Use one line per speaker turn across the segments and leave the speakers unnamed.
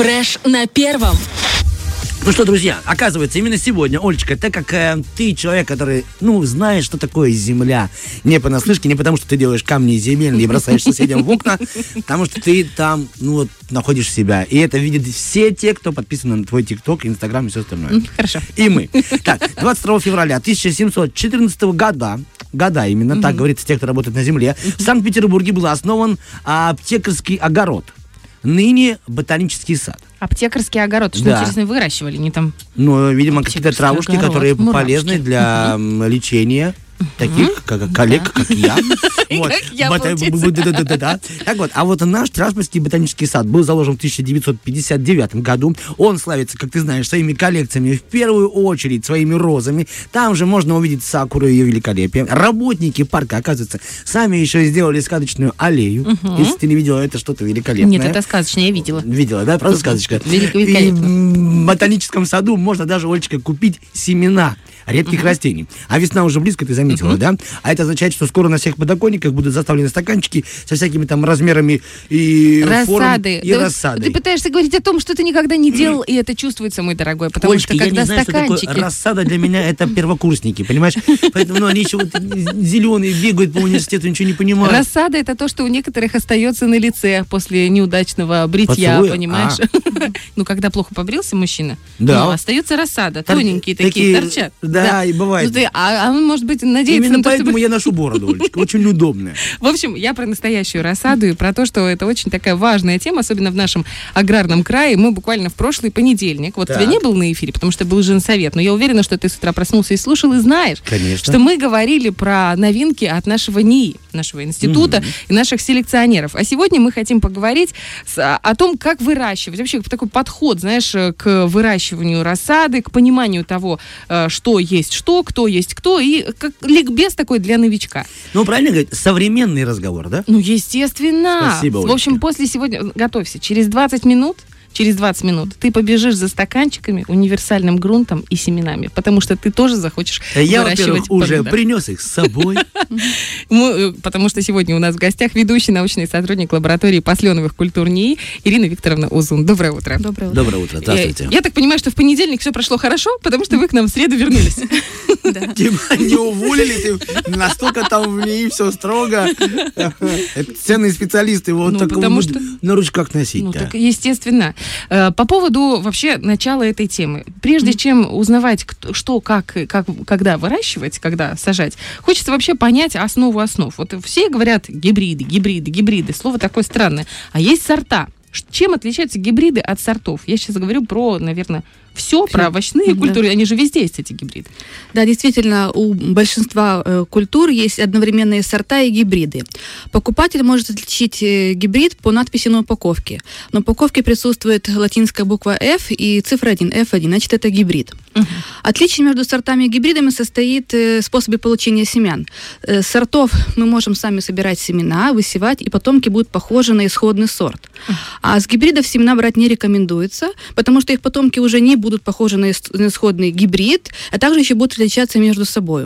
Фреш на первом.
Ну что, друзья, оказывается, именно сегодня, Олечка, так как э, ты человек, который, ну, знаешь, что такое земля, не понаслышке, не потому, что ты делаешь камни земельные и бросаешь соседям в окна, потому что ты там, ну, вот, находишь себя. И это видят все те, кто подписан на твой ТикТок, Инстаграм и все остальное.
Хорошо.
И мы. Так, 22 февраля 1714 года года именно, так говорится, те, кто работает на земле, в Санкт-Петербурге был основан аптекарский огород, ныне ботанический сад.
Аптекарский огород. Что,
Да.
интересно, выращивали? Не там...
Ну, видимо, какие-то травушки,
огород,
которые
мурашки.
полезны для лечения таких как, коллег, как я. Так вот, а вот наш Траспольский ботанический сад был заложен в 1959 году. Он славится, как ты знаешь, своими коллекциями, в первую очередь своими розами. Там же можно увидеть сакуру и ее великолепие. Работники парка, оказывается, сами еще сделали сказочную аллею. Если ты не видела, это что-то великолепное.
Нет, это сказочно, я видела.
Видела, да? Правда сказочка?
Великолепно.
в ботаническом саду можно даже, Олечка, купить семена редких растений. А весна уже близко, ты заметила, да? А это означает, что скоро на всех подоконниках будут заставлены стаканчики со всякими там размерами и
Рассады.
и
Да
рассадой.
Ты пытаешься говорить о том, что ты никогда не делал, и это чувствуется, мой дорогой. Потому
Олечка,
что
я
когда
не знаю, что
стаканчики...
такое рассада для меня это первокурсники, понимаешь? Поэтому ну, они еще вот зеленые бегают по университету, ничего не понимают.
Рассада это то, что у некоторых остается на лице после неудачного бритья,
Поцелуя?
понимаешь? Ну, когда плохо побрился мужчина,
Да.
ну, остается рассада, тоненькие такие,
такие,
торчат.
да, и бывает.
Ну, ты- а, а он, может быть, надеется
Именно
на то,
поэтому
чтобы...
я ношу бороду, Олечка, очень удобная.
В общем, я про настоящую рассаду и про то, что это очень такая важная тема, особенно в нашем аграрном крае. Мы буквально в прошлый понедельник, вот тебя не был на эфире, потому что был женсовет, но я уверена, что ты с утра проснулся и слушал, и знаешь,
Конечно.
что мы говорили про новинки от нашего НИИ, нашего института и наших селекционеров. А сегодня мы хотим поговорить с- а, о том, как выращивать, вообще такой подход, знаешь, э, к выращиванию рассады, к пониманию того, э, что есть что, кто есть кто, и как ликбез такой для новичка.
Ну, правильно говорить, современный разговор, да?
Ну, естественно.
Спасибо,
В общем,
Олечка.
после сегодня... Готовься. Через 20 минут Через 20 минут ты побежишь за стаканчиками, универсальным грунтом и семенами, потому что ты тоже захочешь
Э, Я,
выращивать
во-первых, уже принес их с собой.
Э, потому что сегодня у нас в гостях ведущий научный сотрудник лаборатории посленовых культур НИИ Ирина Викторовна Узун. Доброе утро.
Доброе утро.
Доброе утро, здравствуйте.
Э, Я так понимаю, что в понедельник все прошло хорошо, потому что вы к нам в среду вернулись.
Да.
Типа не уволили, ты настолько там в ней все строго. Это ценные специалисты, вот
Ну,
так
что-
на ручках носить.
Ну, так естественно. Э, По поводу вообще начала этой темы. Прежде чем узнавать, что, как, как, когда выращивать, когда сажать, хочется вообще понять основу основ. Вот все говорят гибриды, гибриды, гибриды. Слово такое странное. А есть сорта. Чем отличаются гибриды от сортов? Я сейчас говорю про, наверное, все, про овощные
Да.
культуры. Они же везде есть, эти гибриды.
Да, действительно, у большинства э, культур есть одновременные сорта и гибриды. Покупатель может отличить э, гибрид по надписи на упаковке. На упаковке присутствует латинская буква F и цифра 1, F1, значит, это гибрид. Отличие между сортами и гибридами состоит э, в способе получения семян. Э, сортов мы можем сами собирать семена, высевать, и потомки будут похожи на исходный сорт. А с гибридов семена брать не рекомендуется, потому что их потомки уже не будут похожи на ис- на исходный гибрид, а также еще будут отличаться между собой.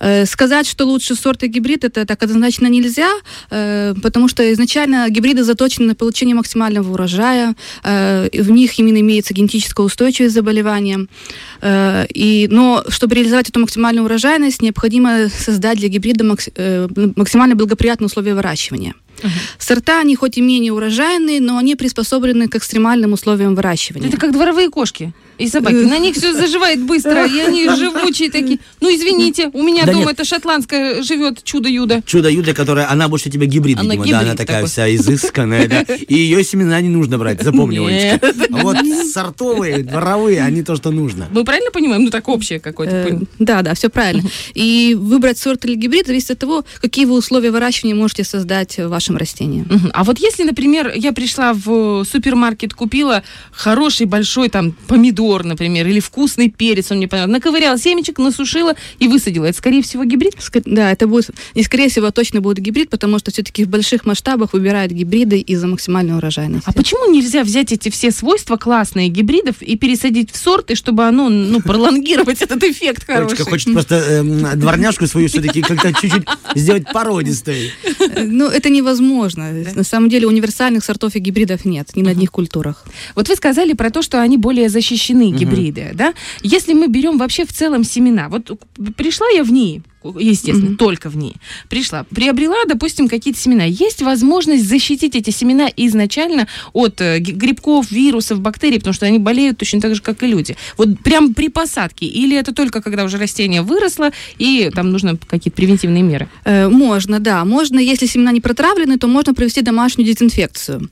Э, Сказать, что лучше сорт и гибрид, это так однозначно нельзя, э, потому что изначально гибриды заточены на получение максимального урожая, э, в них именно имеется генетическая устойчивость. Э, И, но чтобы реализовать эту максимальную урожайность, необходимо создать для гибрида макс- максимально благоприятные условия выращивания. Сорта, они хоть и менее урожайные, но они приспособлены к экстремальным условиям выращивания.
Это как дворовые кошки и собаки.
Э.
На них все заживает быстро, и они живучие такие. Ну, извините, у меня
Да
дома
нет.
это шотландская живет чудо-юдо.
Чудо-юдо, которая, она больше тебе гибрид,
Она
видимо, да, она
гибрид
такая
такой.
вся изысканная, да. И ее семена не нужно брать, запомни. Олечка. А Вот сортовые, дворовые, они то, что нужно.
Мы правильно понимаем? Ну, так общее какое-то.
Э. Да, да, все правильно. И выбрать сорт или гибрид зависит от того, какие вы условия выращивания можете создать в вашем растении.
Мгм. А вот если, например, я пришла в супермаркет, купила хороший большой там помидор, например, или вкусный перец, он мне понравился, наковыряла семечек, насушила и высадила. Это, скорее всего, гибрид?
Ск- Да, это будет, и скорее всего точно будет гибрид, потому что все-таки в больших масштабах выбирают гибриды из-за максимальной урожайности.
А почему нельзя взять эти все свойства классные гибридов и пересадить в сорты, чтобы оно, ну, пролонгировать этот эффект хороший?
Олечка хочет просто эм, дворняжку свою все-таки как-то чуть-чуть сделать породистой.
Э, Ну, это невозможно возможно. На самом деле универсальных сортов и гибридов нет ни на одних культурах.
Вот вы сказали про то, что они более защищены, гибриды, да? Если мы берем вообще в целом семена, вот пришла я в ней, естественно,
Мгм.
только в ней, пришла, приобрела, допустим, какие-то семена. Есть возможность защитить эти семена изначально от э, грибков, вирусов, бактерий, потому что они болеют точно так же, как и люди. Вот прям при посадке? Или это только когда уже растение выросло, и там нужно какие-то превентивные меры?
Э, Можно, да. Можно, если семена не протравлены, то можно провести домашнюю дезинфекцию.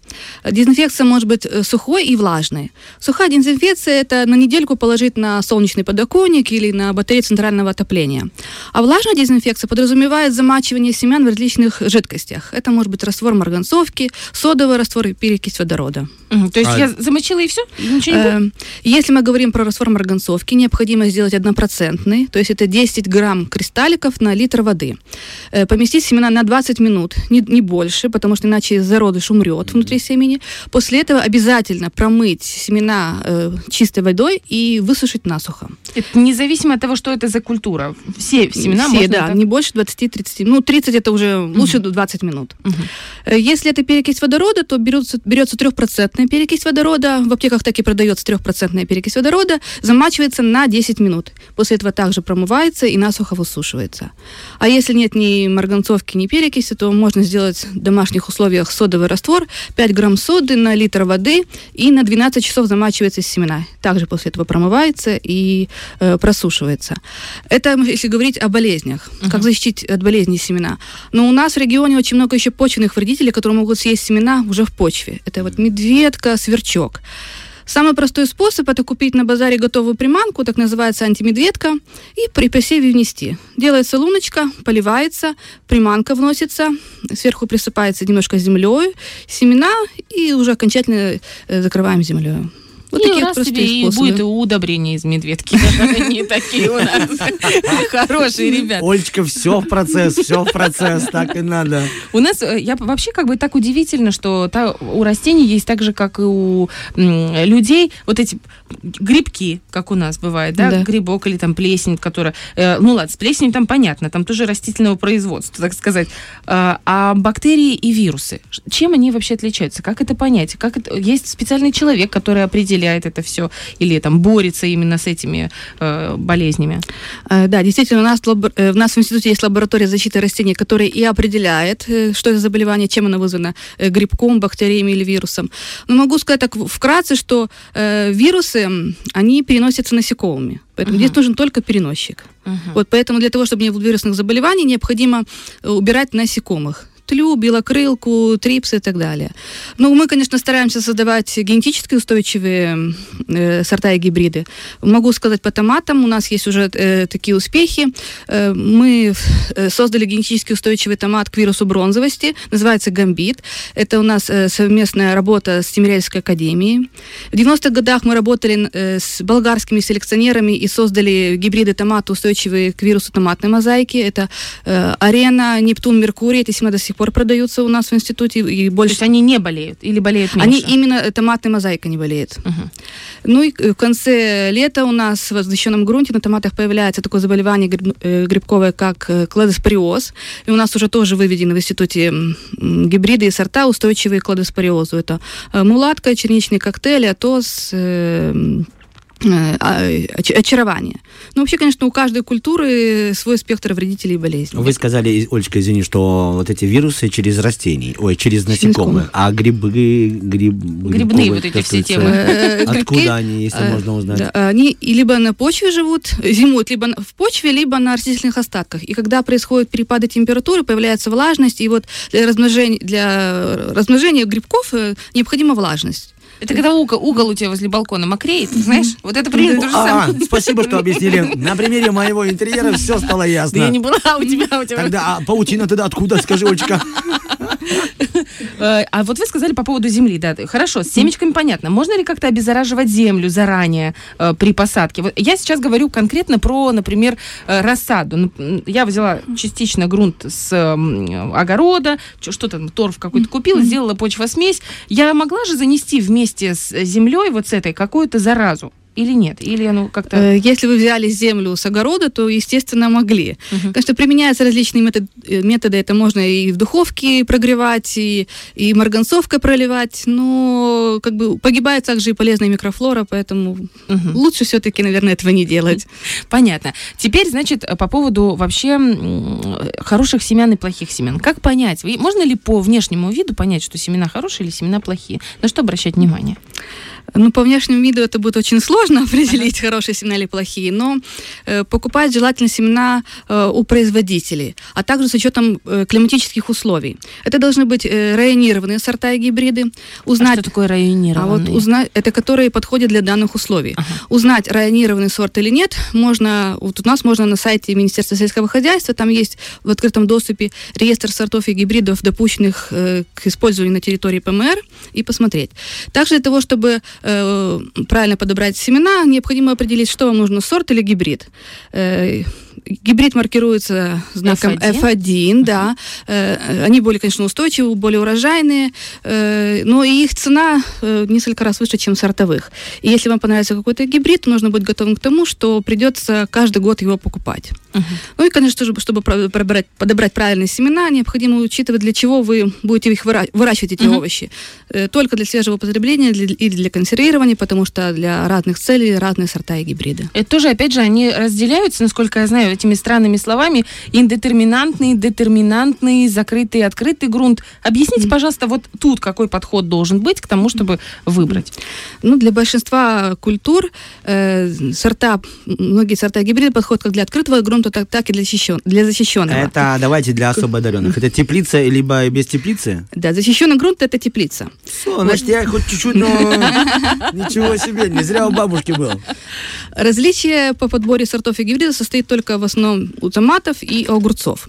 Дезинфекция может быть э, сухой и влажной. Сухая дезинфекция – это на недельку положить на солнечный подоконник или на батарею центрального отопления. А влажная дезинфекция подразумевает замачивание семян в различных жидкостях. Это может быть раствор марганцовки, содовый раствор и перекись водорода.
Мгм. То есть
А-
я замочила и все? Ничего не будет?
Э, Если мы говорим про раствор марганцовки, необходимо сделать однопроцентный, то есть это 10 грамм кристалликов на литр воды. Э, Поместить семена на 20 минут, не, не больше, потому что иначе зародыш умрет внутри семени. После этого обязательно промыть семена э, чистой водой и высушить насухо.
Это независимо от того, что это за культура. Все семена
Все,
можно
да,
так-
не больше 20-30. Ну, 30 это уже лучше 20 минут. Э, Если это перекись водорода, то берется, берется трехпроцентная перекись водорода. В аптеках так и продается трехпроцентная перекись водорода. Замачивается на 10 минут. После этого также промывается и насухо высушивается. А если нет ни марганцовки, ни перекиси, то можно сделать в домашних условиях содовый раствор. 5 грамм соды на литр воды и на 12 часов замачивается семена. Также после этого промывается и э, просушивается. Это если говорить о болезнях. Как защитить от болезней семена. Но у нас в регионе очень много еще почвенных вредителей, которые могут съесть семена уже в почве. Это вот медведка, сверчок. Самый простой способ это купить на базаре готовую приманку, так называется антимедведка, и при посеве внести. Делается луночка, поливается, приманка вносится, сверху присыпается немножко землей, семена и уже окончательно э, закрываем землей. Вот
И
такие
раз
вот
тебе
простые
и
способы.
будет и удобрение из медведки. Они такие у нас хорошие ребята.
Олечка, все в процесс, все в процесс, так и надо.
У нас, э, я вообще как бы так удивительно, что у растений есть так же, как и у людей, вот эти грибки, как у нас бывает, да, грибок или там плесень, которая, э, ну ладно, с плесенью там понятно, там тоже растительного производства, так сказать. А, а бактерии и вирусы, чем они вообще отличаются? Как это понять? Как это... Есть специальный человек, который определяет это все или там борется именно с этими э, болезнями?
Э, Да, действительно, у нас, э, у нас в институте есть лаборатория защиты растений, которая и определяет, э, что это заболевание, чем оно вызвано, грибком, бактериями или вирусом. Но могу сказать так вкратце, что э, вирусы, они переносятся насекомыми. Поэтому здесь нужен только переносчик. Вот поэтому для того, чтобы не было вирусных заболеваний, необходимо убирать насекомых. Тлю, белокрылку, трипсы и так далее. Ну, мы, конечно, стараемся создавать генетически устойчивые э, сорта и гибриды. Могу сказать по томатам, у нас есть уже э, такие успехи. Э, мы э, создали генетически устойчивый томат к вирусу бронзовости, называется гамбит. Это у нас э, совместная работа с Тимирязевской академией. В 90-х годах мы работали э, с болгарскими селекционерами и создали гибриды томата, устойчивые к вирусу томатной мозаики. Это э, арена, Нептун, Меркурий. Эти семена до сих пор продаются у нас в институте и
То
больше
есть они не болеют или болеют меньше?
они именно томатной мозаикой не болеют.
Мгм.
Ну и в конце лета у нас в возвещенном грунте на томатах появляется такое заболевание э, грибковое, как э, кладоспориоз. И у нас уже тоже выведены в институте гибриды и сорта, устойчивые к кладоспориозу. Это э, мулатка, черничный коктейль, атос, очарование. Ну, вообще, конечно, у каждой культуры свой спектр вредителей и болезней.
Вы сказали, Олечка, извини, что вот эти вирусы через растений, ой, через насекомых, а грибы, гриб,
Грибные вот эти все темы.
Э,
Откуда они, если
э,
можно узнать?
Они либо на почве живут, зимуют, либо в почве, либо на растительных остатках. И когда происходят перепады температуры, появляется влажность, и вот для размножения, для размножения грибков э, необходима влажность.
Это когда угол, угол у тебя возле балкона мокреет, знаешь? Вот это примерно то же
А,
самое.
спасибо, что объяснили. На примере моего интерьера все стало
Да я
ясно.
не была у тебя, у тебя.
Тогда а паутина тогда откуда, скажи, Олечка?
Э, А вот вы сказали по поводу земли, да, хорошо, с семечками понятно. Можно ли как-то обеззараживать землю заранее э, при посадке? Вот я сейчас говорю конкретно про, например, э, рассаду. Я взяла частично грунт с м, огорода, что там, торф какой-то купила, сделала почвосмесь. Я могла же занести вместе с землей, вот с этой, какую-то заразу? Или нет? Или оно как-то...
Э, Если вы взяли землю с огорода, то, естественно, могли.
Мгм.
Конечно, применяются различные метод- э, методы. Это можно и в духовке прогревать, и, и марганцовкой проливать, но как бы погибает также и полезная микрофлора, поэтому
Мгм.
лучше все-таки, наверное, этого не делать.
Понятно. Теперь, значит, по поводу вообще хороших семян и плохих семян. Как понять? Можно ли по внешнему виду понять, что семена хорошие или семена плохие? На что обращать внимание?
Ну, по внешнему виду это будет очень сложно определить, хорошие семена или плохие, но э, покупать желательно семена э, у производителей, а также с учетом э, климатических условий. Это должны быть э, районированные сорта и гибриды.
А
Узнать,
что такое
а
районированные?
вот узнать, это которые подходят для данных условий.
Ага.
Узнать, районированный сорт или нет, можно, вот у нас можно на сайте Министерства сельского хозяйства, там есть в открытом доступе реестр сортов и гибридов, допущенных э, к использованию на территории ПМР, и посмотреть. Также для того, чтобы правильно подобрать семена, необходимо определить, что вам нужно, сорт или гибрид. Гибрид маркируется знаком
F1?
F1, да. Э, Они более, конечно, устойчивые, более урожайные, э, но и их цена э, несколько раз выше, чем сортовых. И если вам понравится какой-то гибрид, то нужно быть готовым к тому, что придется каждый год его покупать.
Мгм.
Ну и, конечно же, чтобы пробрать- подобрать правильные семена, необходимо учитывать, для чего вы будете их выра- выращивать, эти
Мгм.
овощи. Только для свежего потребления для- или для консервирования, потому что для разных целей разные сорта и гибриды.
Это тоже, опять же, они разделяются, насколько я знаю, этими странными словами. Индетерминантный, детерминантный, закрытый, открытый грунт. Объясните, пожалуйста, вот тут какой подход должен быть к тому, чтобы выбрать.
Ну, для большинства культур э, сорта, многие сорта гибриды подходят как для открытого грунта, так, так и для, защищен, для защищенного.
Это давайте для особо одаренных. Это теплица либо без теплицы?
Да, защищенный грунт это теплица.
Все, значит, я хоть чуть-чуть, но ничего себе, не зря у бабушки был.
Различие по подборе сортов и гибридов состоит только в основном у томатов и огурцов.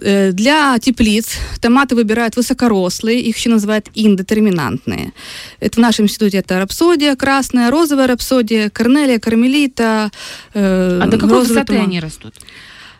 Э, Для теплиц томаты выбирают высокорослые, их еще называют индетерминантные. Это в нашем институте это рапсодия красная, розовая рапсодия, корнелия, кармелита. э,
А до какой высоты
туман.
они растут?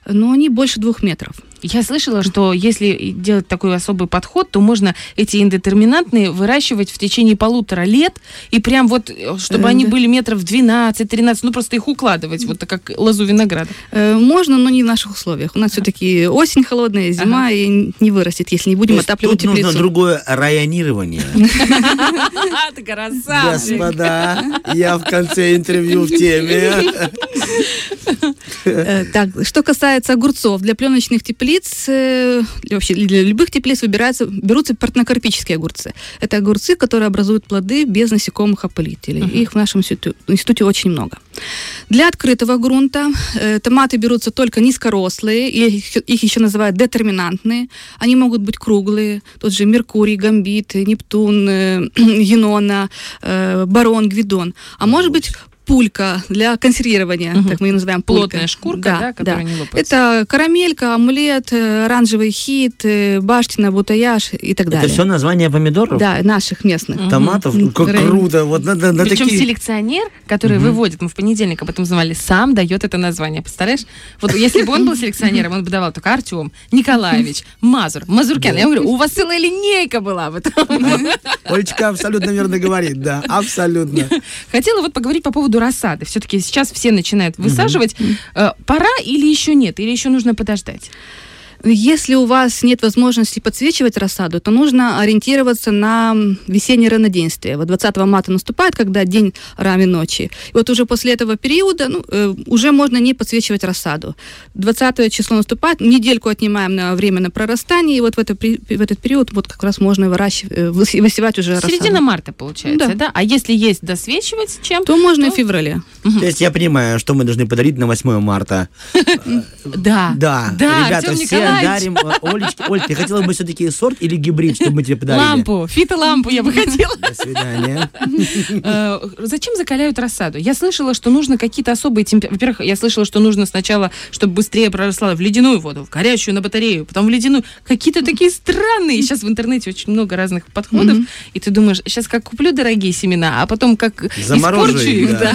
Но они больше двух метров.
Я слышала, что если делать такой особый подход, то можно эти индетерминантные выращивать в течение полутора лет, и прям вот, э, чтобы
Э,
они
да.
были метров 12-13, ну просто их укладывать, вот так как лозу винограда.
Э, Можно, но не в наших условиях. У нас все-таки осень холодная, зима, и не вырастет, если не будем
То есть
отапливать
Тут нужно
теплицу.
другое районирование.
Ты красавчик!
Господа, я в конце интервью в теме.
Э, Так, что касается огурцов, для пленочных теплиц, для вообще для любых теплиц выбираются, берутся партнокарпические огурцы. Это огурцы, которые образуют плоды без насекомых опылителей. Их в нашем институ- институте очень много. Для открытого грунта э, томаты берутся только низкорослые, и их, их еще называют детерминантные. Они могут быть круглые, тот же Меркурий, Гамбит, Нептун, э, Енона, э, Барон, Гвидон. А может быть пулька для консервирования,
Мгм.
так мы ее называем пулькой.
Плотная шкурка, да, которая не лопается.
Это карамелька, омлет, э, оранжевый хит, э, баштина, бутаяж и так далее.
Это все название помидоров?
Да, наших местных.
Мгм.
Томатов? Как
Рай-
круто. Вот надо на
Причем
такие...
селекционер, который выводит, мы в понедельник об этом узнавали, сам дает это название. Представляешь? Вот если бы он был селекционером, он бы давал только Артем, Николаевич, Мазур, Мазуркян. Я говорю, у вас целая линейка была в этом.
Олечка абсолютно верно говорит, да, абсолютно.
Хотела вот поговорить по поводу рассады. Все-таки сейчас все начинают высаживать. Э, Пора или еще нет? Или еще нужно подождать?
Если у вас нет возможности подсвечивать рассаду, то нужно ориентироваться на весеннее равноденствие. Вот 20 марта наступает, когда день равен ночи. И вот уже после этого периода ну, э, уже можно не подсвечивать рассаду. 20 число наступает, недельку отнимаем на время на прорастание, и вот в, это, в этот период вот как раз можно выращивать, э, высе- высевать уже рассаду.
Середина марта, получается, да.
Да.
А если есть досвечивать чем?
То можно и
то-
в феврале.
То есть я понимаю, что мы должны подарить на 8 марта.
Да.
Да,
Да,
ребята, все
Николаевич.
дарим. э, Олечке, Оль, ты хотела бы все-таки сорт или гибрид, чтобы мы тебе подарили?
Лампу, фитолампу я бы хотела.
До свидания.
Э, Зачем закаляют рассаду? Я слышала, что нужно какие-то особые температуры. Во-первых, я слышала, что нужно сначала, чтобы быстрее проросла в ледяную воду, в горячую на батарею, потом в ледяную. Какие-то такие странные. Сейчас в интернете очень много разных подходов. И ты думаешь, сейчас как куплю дорогие семена, а потом как испорчу
их, да.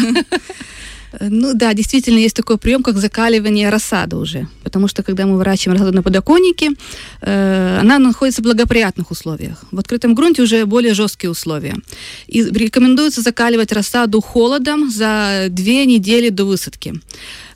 Э, Ну да, действительно есть такой прием, как закаливание рассады уже. Потому что когда мы выращиваем рассаду на подоконнике, э, она находится в благоприятных условиях. В открытом грунте уже более жесткие условия. И рекомендуется закаливать рассаду холодом за две недели до высадки.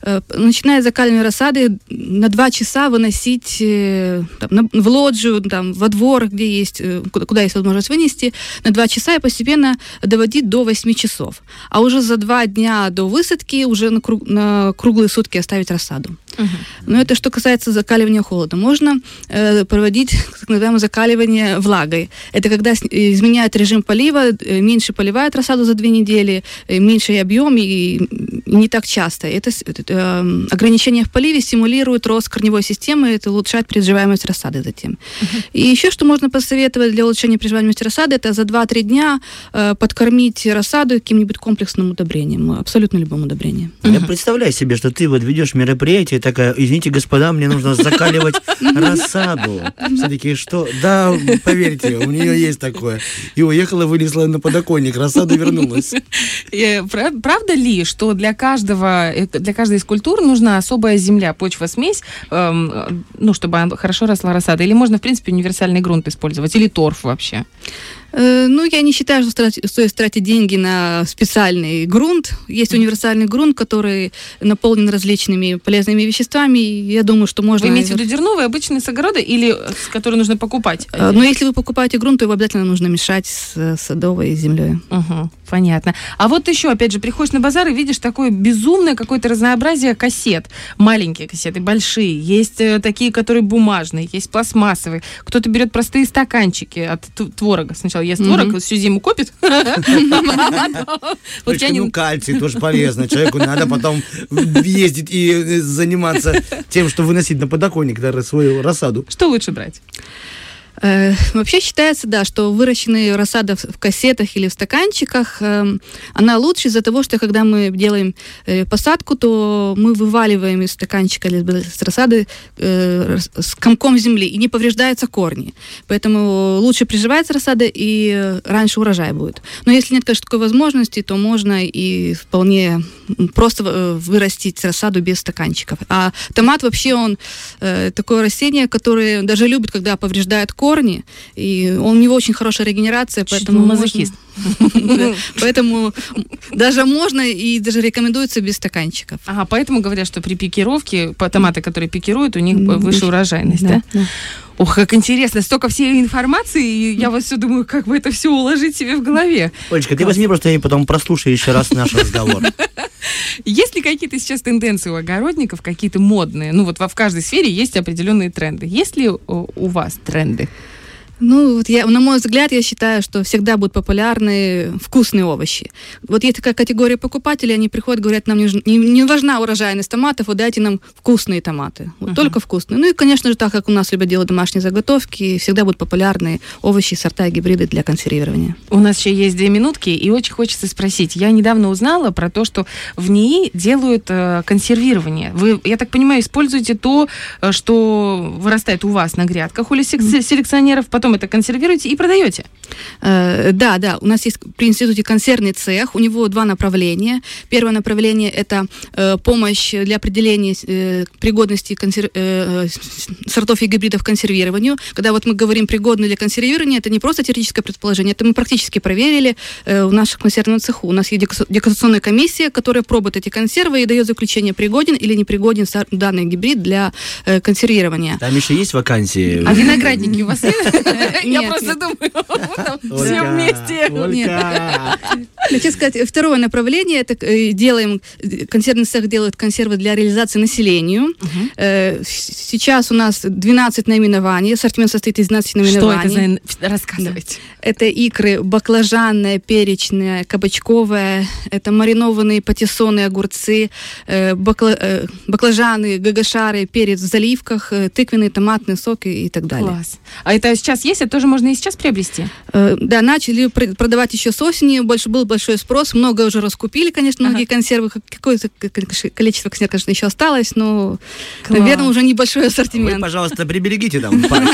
Э, Начиная с закаливания рассады, на два часа выносить э, там, на- в лоджию, там, во двор, где есть, э, куда, куда есть возможность вынести, на два часа и постепенно доводить до 8 часов. А уже за два дня до высадки уже на, круг- на круглые сутки оставить рассаду. Но это что касается закаливания холода. Можно э, проводить так называемое закаливание влагой. Это когда изменяет режим полива, меньше поливает рассаду за две недели, меньший объем и, не так часто. Это, это, э, ограничение в поливе стимулирует рост корневой системы, это улучшает приживаемость рассады затем. И еще что можно посоветовать для улучшения приживаемости рассады, это за 2-3 дня э, подкормить рассаду каким-нибудь комплексным удобрением, абсолютно любым удобрением.
Я представляю себе, что ты вот ведешь мероприятие, такая, извините, господа, мне нужно закаливать рассаду. Все такие, что? Да, поверьте, у нее есть такое. И уехала, вынесла на подоконник, рассада вернулась.
Э, пра- Правда ли, что для каждого, э, для каждой из культур нужна особая земля, почва, смесь, эм, э, ну, чтобы хорошо росла рассада? Или можно, в принципе, универсальный грунт использовать? Или торф вообще?
Э, Ну, я не считаю, что стоит тратить деньги на специальный грунт. Есть универсальный грунт, который наполнен различными полезными веществами. Я думаю, что можно...
Вы имеете в виду дерновый, обычный с огорода, или с который нужно покупать?
Э, Но если вы покупаете грунт, то его обязательно нужно мешать с э, садовой землей.
Угу, понятно. А вот еще, опять же, приходишь на базар и видишь такое безумное какое-то разнообразие кассет. Маленькие кассеты, большие. Есть такие, которые бумажные, есть пластмассовые. Кто-то берет простые стаканчики от творога. Сначала ест творог, всю зиму копит.
Ну, кальций тоже полезно. Человеку надо потом ездить и э, заниматься тем, что выносить на подоконник свою рассаду.
Что лучше брать?
Э, Вообще считается, да, что выращенная рассада в кассетах или в стаканчиках, эм, она лучше из-за того, что когда мы делаем э, посадку, то мы вываливаем из стаканчика или с рассады э, с комком земли, и не повреждаются корни. Поэтому лучше приживается рассада, и раньше урожай будет. Но если нет, конечно, такой возможности, то можно и вполне просто вырастить рассаду без стаканчиков. А томат вообще он такое растение, которое даже любит, когда повреждает корни, и он, у него очень хорошая регенерация,
Чуть
поэтому можно-
мазохист.
Поэтому даже можно и даже рекомендуется без стаканчиков.
Ага, поэтому говорят, что при пикировке, томаты, которые пикируют, у них выше урожайность, да? Ох, как интересно, столько всей информации, и я вот все думаю, как бы это все уложить себе в голове.
Олечка, ты возьми просто и потом прослушай еще раз наш разговор.
Есть ли какие-то сейчас тенденции у огородников, какие-то модные? Ну вот во- в каждой сфере есть определенные тренды. Есть ли у, у вас тренды?
Ну, вот я, на мой взгляд, я считаю, что всегда будут популярны вкусные овощи. Вот есть такая категория покупателей, они приходят, говорят, нам не, не, не важна урожайность томатов, вот дайте нам вкусные томаты. Вот
Ага.
Только вкусные. Ну и, конечно же, так как у нас любят делать домашние заготовки, всегда будут популярны овощи, сорта и гибриды для консервирования.
У нас еще есть две минутки, и очень хочется спросить. Я недавно узнала про то, что в НИИ делают э, консервирование. Вы, я так понимаю, используете то, э, что вырастает у вас на грядках у селекционеров, потом это консервируете и продаете.
Э, Да, да, у нас есть при институте консервный цех, у него два направления. Первое направление – это э, помощь для определения э, пригодности консер- э, с- сортов и гибридов к консервированию. Когда вот мы говорим пригодны для консервирования, это не просто теоретическое предположение, это мы практически проверили э, в нашем консервном цеху. У нас есть дегустационная комиссия, которая пробует эти консервы и дает заключение, пригоден или не пригоден сор- данный гибрид для э, консервирования.
Там еще есть вакансии?
А виноградники у вас есть? Я просто думаю, все вместе.
Хочу сказать, второе направление, это э, делаем, консервный цех делает консервы для реализации населению. Э, Сейчас у нас 12 наименований, ассортимент состоит из 12
Что это
наименований.
за... Рассказывайте.
Это икры баклажанная, перечная, кабачковая, это маринованные патиссоны, огурцы, э, бакла- баклажаны, гагашары, перец в заливках, тыквенный томатный сок и, и так далее.
Класс. А это сейчас сейчас есть, это тоже можно и сейчас приобрести?
Э, Да, начали пр- продавать еще с осени, больше был большой спрос, много уже раскупили, конечно, многие консервы, как- какое-то количество консерв, конечно, еще осталось, но,
Класс.
наверное, уже небольшой
Вы,
ассортимент.
пожалуйста, приберегите там пару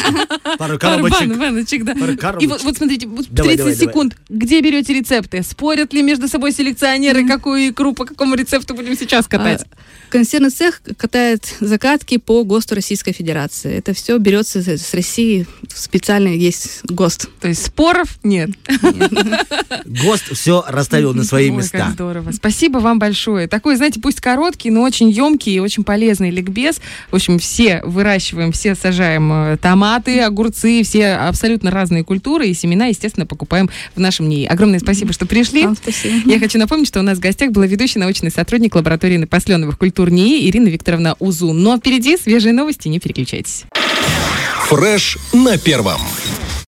Пару
коробочек. Пару
И
коробочек.
вот, вот смотрите, вот 30
Давай, давай,
секунд. Где берете рецепты? Спорят ли между собой селекционеры, какую икру, по какому рецепту будем сейчас катать?
А, Консервный цех катает закатки по ГОСТу Российской Федерации. Это все берется с с России, специально есть ГОСТ.
То есть споров нет.
ГОСТ все расставил на свои места.
как здорово. Спасибо вам большое. Такой, знаете, пусть короткий, но очень емкий и очень полезный ликбез. В общем, все выращиваем, все сажаем э, томаты, огурцы, все абсолютно разные культуры и семена, естественно, покупаем в нашем НИИ. Огромное спасибо, что пришли. Я хочу напомнить, что у нас в гостях была ведущий научный сотрудник лаборатории напасленовых культур НИИ Ирина Викторовна Узу. Но впереди свежие новости, не переключайтесь.
Фреш на первом.